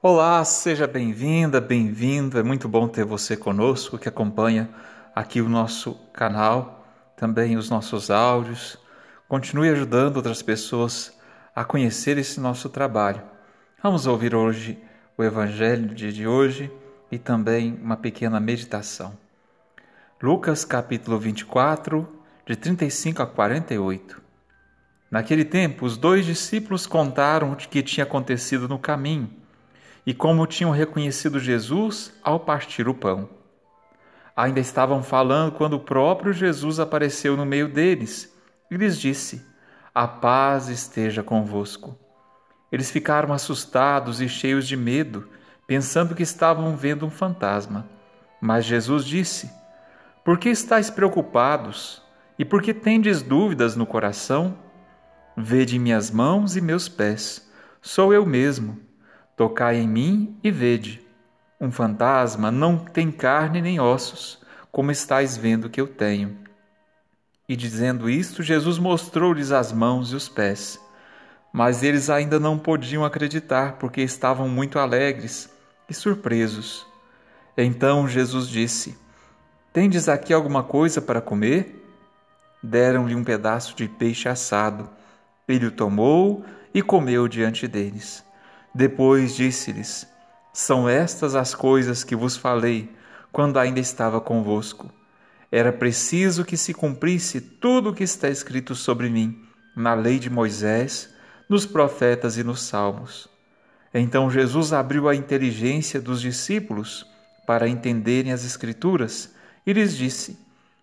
Olá, seja bem-vinda, bem-vindo. É muito bom ter você conosco que acompanha aqui o nosso canal, também os nossos áudios. Continue ajudando outras pessoas a conhecer esse nosso trabalho. Vamos ouvir hoje o Evangelho de hoje e também uma pequena meditação. Lucas capítulo 24, de 35 a 48. Naquele tempo, os dois discípulos contaram o que tinha acontecido no caminho e como tinham reconhecido Jesus ao partir o pão. Ainda estavam falando quando o próprio Jesus apareceu no meio deles e lhes disse: A paz esteja convosco. Eles ficaram assustados e cheios de medo, pensando que estavam vendo um fantasma. Mas Jesus disse: Por que estáis preocupados e por que tendes dúvidas no coração? Vede minhas mãos e meus pés, sou eu mesmo Tocai em mim e vede. Um fantasma não tem carne nem ossos, como estáis vendo que eu tenho. E dizendo isto, Jesus mostrou-lhes as mãos e os pés. Mas eles ainda não podiam acreditar, porque estavam muito alegres e surpresos. Então Jesus disse: Tendes aqui alguma coisa para comer? Deram-lhe um pedaço de peixe assado. Ele o tomou e comeu diante deles. Depois disse-lhes: São estas as coisas que vos falei quando ainda estava convosco. Era preciso que se cumprisse tudo o que está escrito sobre mim na lei de Moisés, nos profetas e nos salmos. Então Jesus abriu a inteligência dos discípulos para entenderem as Escrituras e lhes disse: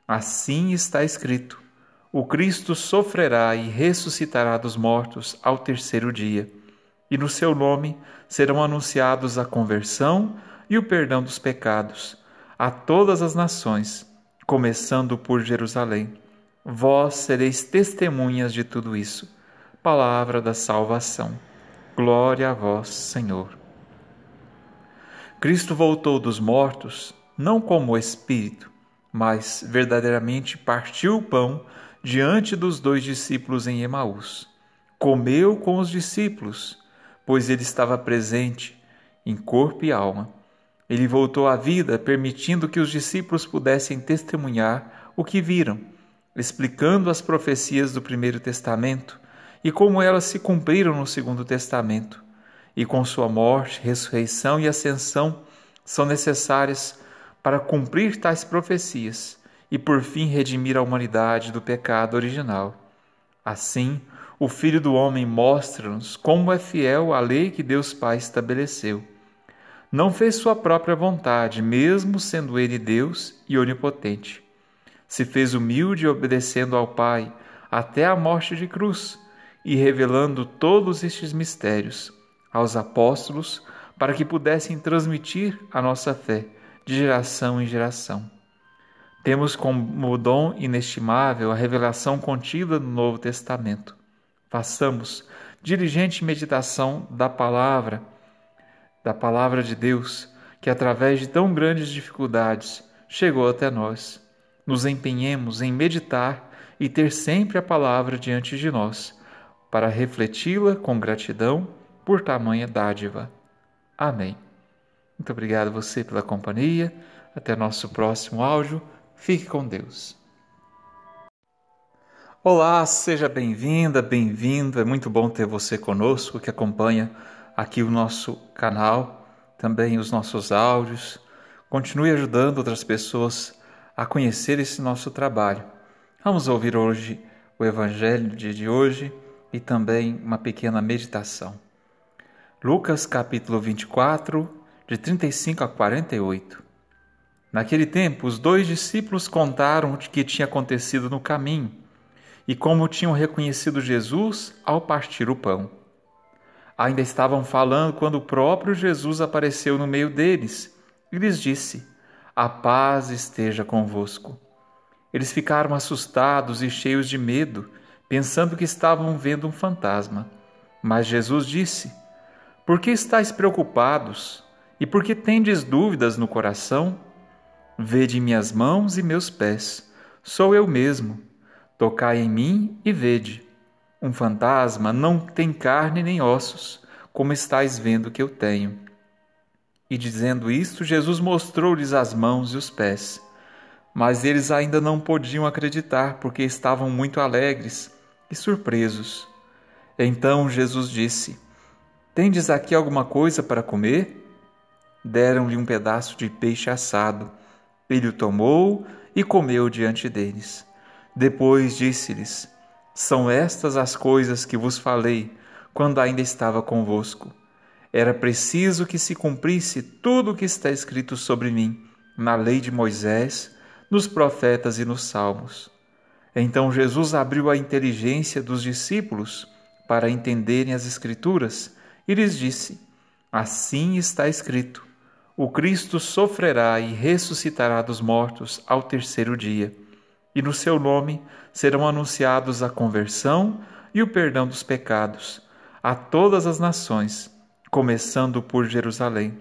Assim está escrito: O Cristo sofrerá e ressuscitará dos mortos ao terceiro dia e no seu nome serão anunciados a conversão e o perdão dos pecados a todas as nações, começando por Jerusalém. Vós sereis testemunhas de tudo isso. Palavra da salvação. Glória a vós, Senhor. Cristo voltou dos mortos, não como espírito, mas verdadeiramente partiu o pão diante dos dois discípulos em Emaús. Comeu com os discípulos pois ele estava presente em corpo e alma. Ele voltou à vida, permitindo que os discípulos pudessem testemunhar o que viram, explicando as profecias do Primeiro Testamento e como elas se cumpriram no Segundo Testamento. E com sua morte, ressurreição e ascensão são necessárias para cumprir tais profecias e por fim redimir a humanidade do pecado original. Assim, o Filho do Homem mostra-nos como é fiel à lei que Deus Pai estabeleceu. Não fez sua própria vontade, mesmo sendo ele Deus e onipotente. Se fez humilde obedecendo ao Pai até a morte de cruz e revelando todos estes mistérios aos apóstolos para que pudessem transmitir a nossa fé de geração em geração. Temos como dom inestimável a revelação contida no Novo Testamento façamos diligente meditação da palavra, da palavra de Deus, que através de tão grandes dificuldades chegou até nós. Nos empenhemos em meditar e ter sempre a palavra diante de nós, para refleti-la com gratidão por tamanha dádiva. Amém. Muito obrigado você pela companhia. Até nosso próximo áudio. Fique com Deus. Olá, seja bem-vinda, bem-vindo. É muito bom ter você conosco que acompanha aqui o nosso canal, também os nossos áudios. Continue ajudando outras pessoas a conhecer esse nosso trabalho. Vamos ouvir hoje o Evangelho de hoje e também uma pequena meditação. Lucas capítulo 24, de 35 a 48. Naquele tempo, os dois discípulos contaram o que tinha acontecido no caminho e como tinham reconhecido Jesus ao partir o pão. Ainda estavam falando quando o próprio Jesus apareceu no meio deles e lhes disse: A paz esteja convosco. Eles ficaram assustados e cheios de medo, pensando que estavam vendo um fantasma. Mas Jesus disse: Por que estáis preocupados e por que tendes dúvidas no coração? Vede minhas mãos e meus pés, sou eu mesmo. Tocai em mim e vede. Um fantasma não tem carne nem ossos, como estáis vendo que eu tenho. E dizendo isto, Jesus mostrou-lhes as mãos e os pés. Mas eles ainda não podiam acreditar, porque estavam muito alegres e surpresos. Então Jesus disse: Tendes aqui alguma coisa para comer? Deram-lhe um pedaço de peixe assado. Ele o tomou e comeu diante deles. Depois disse-lhes: São estas as coisas que vos falei quando ainda estava convosco. Era preciso que se cumprisse tudo o que está escrito sobre mim na lei de Moisés, nos profetas e nos salmos. Então Jesus abriu a inteligência dos discípulos para entenderem as Escrituras e lhes disse: Assim está escrito: O Cristo sofrerá e ressuscitará dos mortos ao terceiro dia, e no seu nome serão anunciados a conversão e o perdão dos pecados a todas as nações, começando por Jerusalém.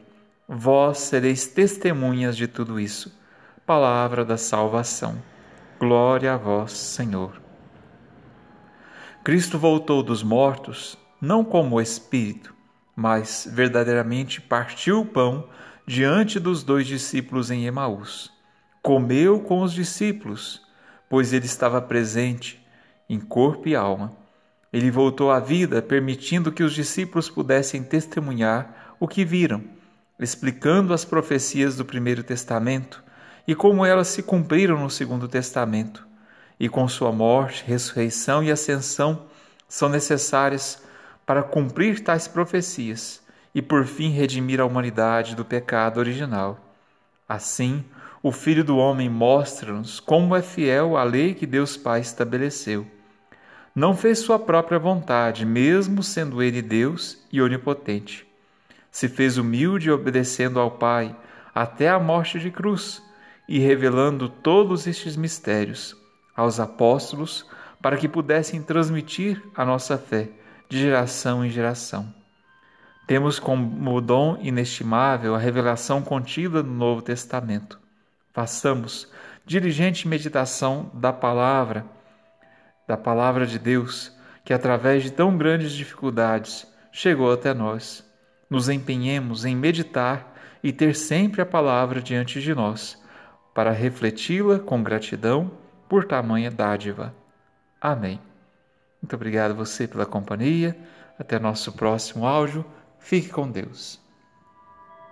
Vós sereis testemunhas de tudo isso. Palavra da salvação. Glória a vós, Senhor. Cristo voltou dos mortos, não como espírito, mas verdadeiramente partiu o pão diante dos dois discípulos em Emaús. Comeu com os discípulos, pois ele estava presente em corpo e alma. Ele voltou à vida, permitindo que os discípulos pudessem testemunhar o que viram, explicando as profecias do Primeiro Testamento e como elas se cumpriram no Segundo Testamento, e com sua morte, ressurreição e ascensão são necessárias para cumprir tais profecias e por fim redimir a humanidade do pecado original. Assim, o Filho do Homem mostra-nos como é fiel à lei que Deus Pai estabeleceu. Não fez sua própria vontade, mesmo sendo ele Deus e onipotente. Se fez humilde obedecendo ao Pai até a morte de cruz e revelando todos estes mistérios aos apóstolos para que pudessem transmitir a nossa fé de geração em geração. Temos como dom inestimável a revelação contida no Novo Testamento. Façamos diligente meditação da palavra, da palavra de Deus, que através de tão grandes dificuldades chegou até nós. Nos empenhemos em meditar e ter sempre a palavra diante de nós para refleti-la com gratidão por tamanha dádiva. Amém. Muito obrigado você pela companhia. Até nosso próximo áudio. Fique com Deus.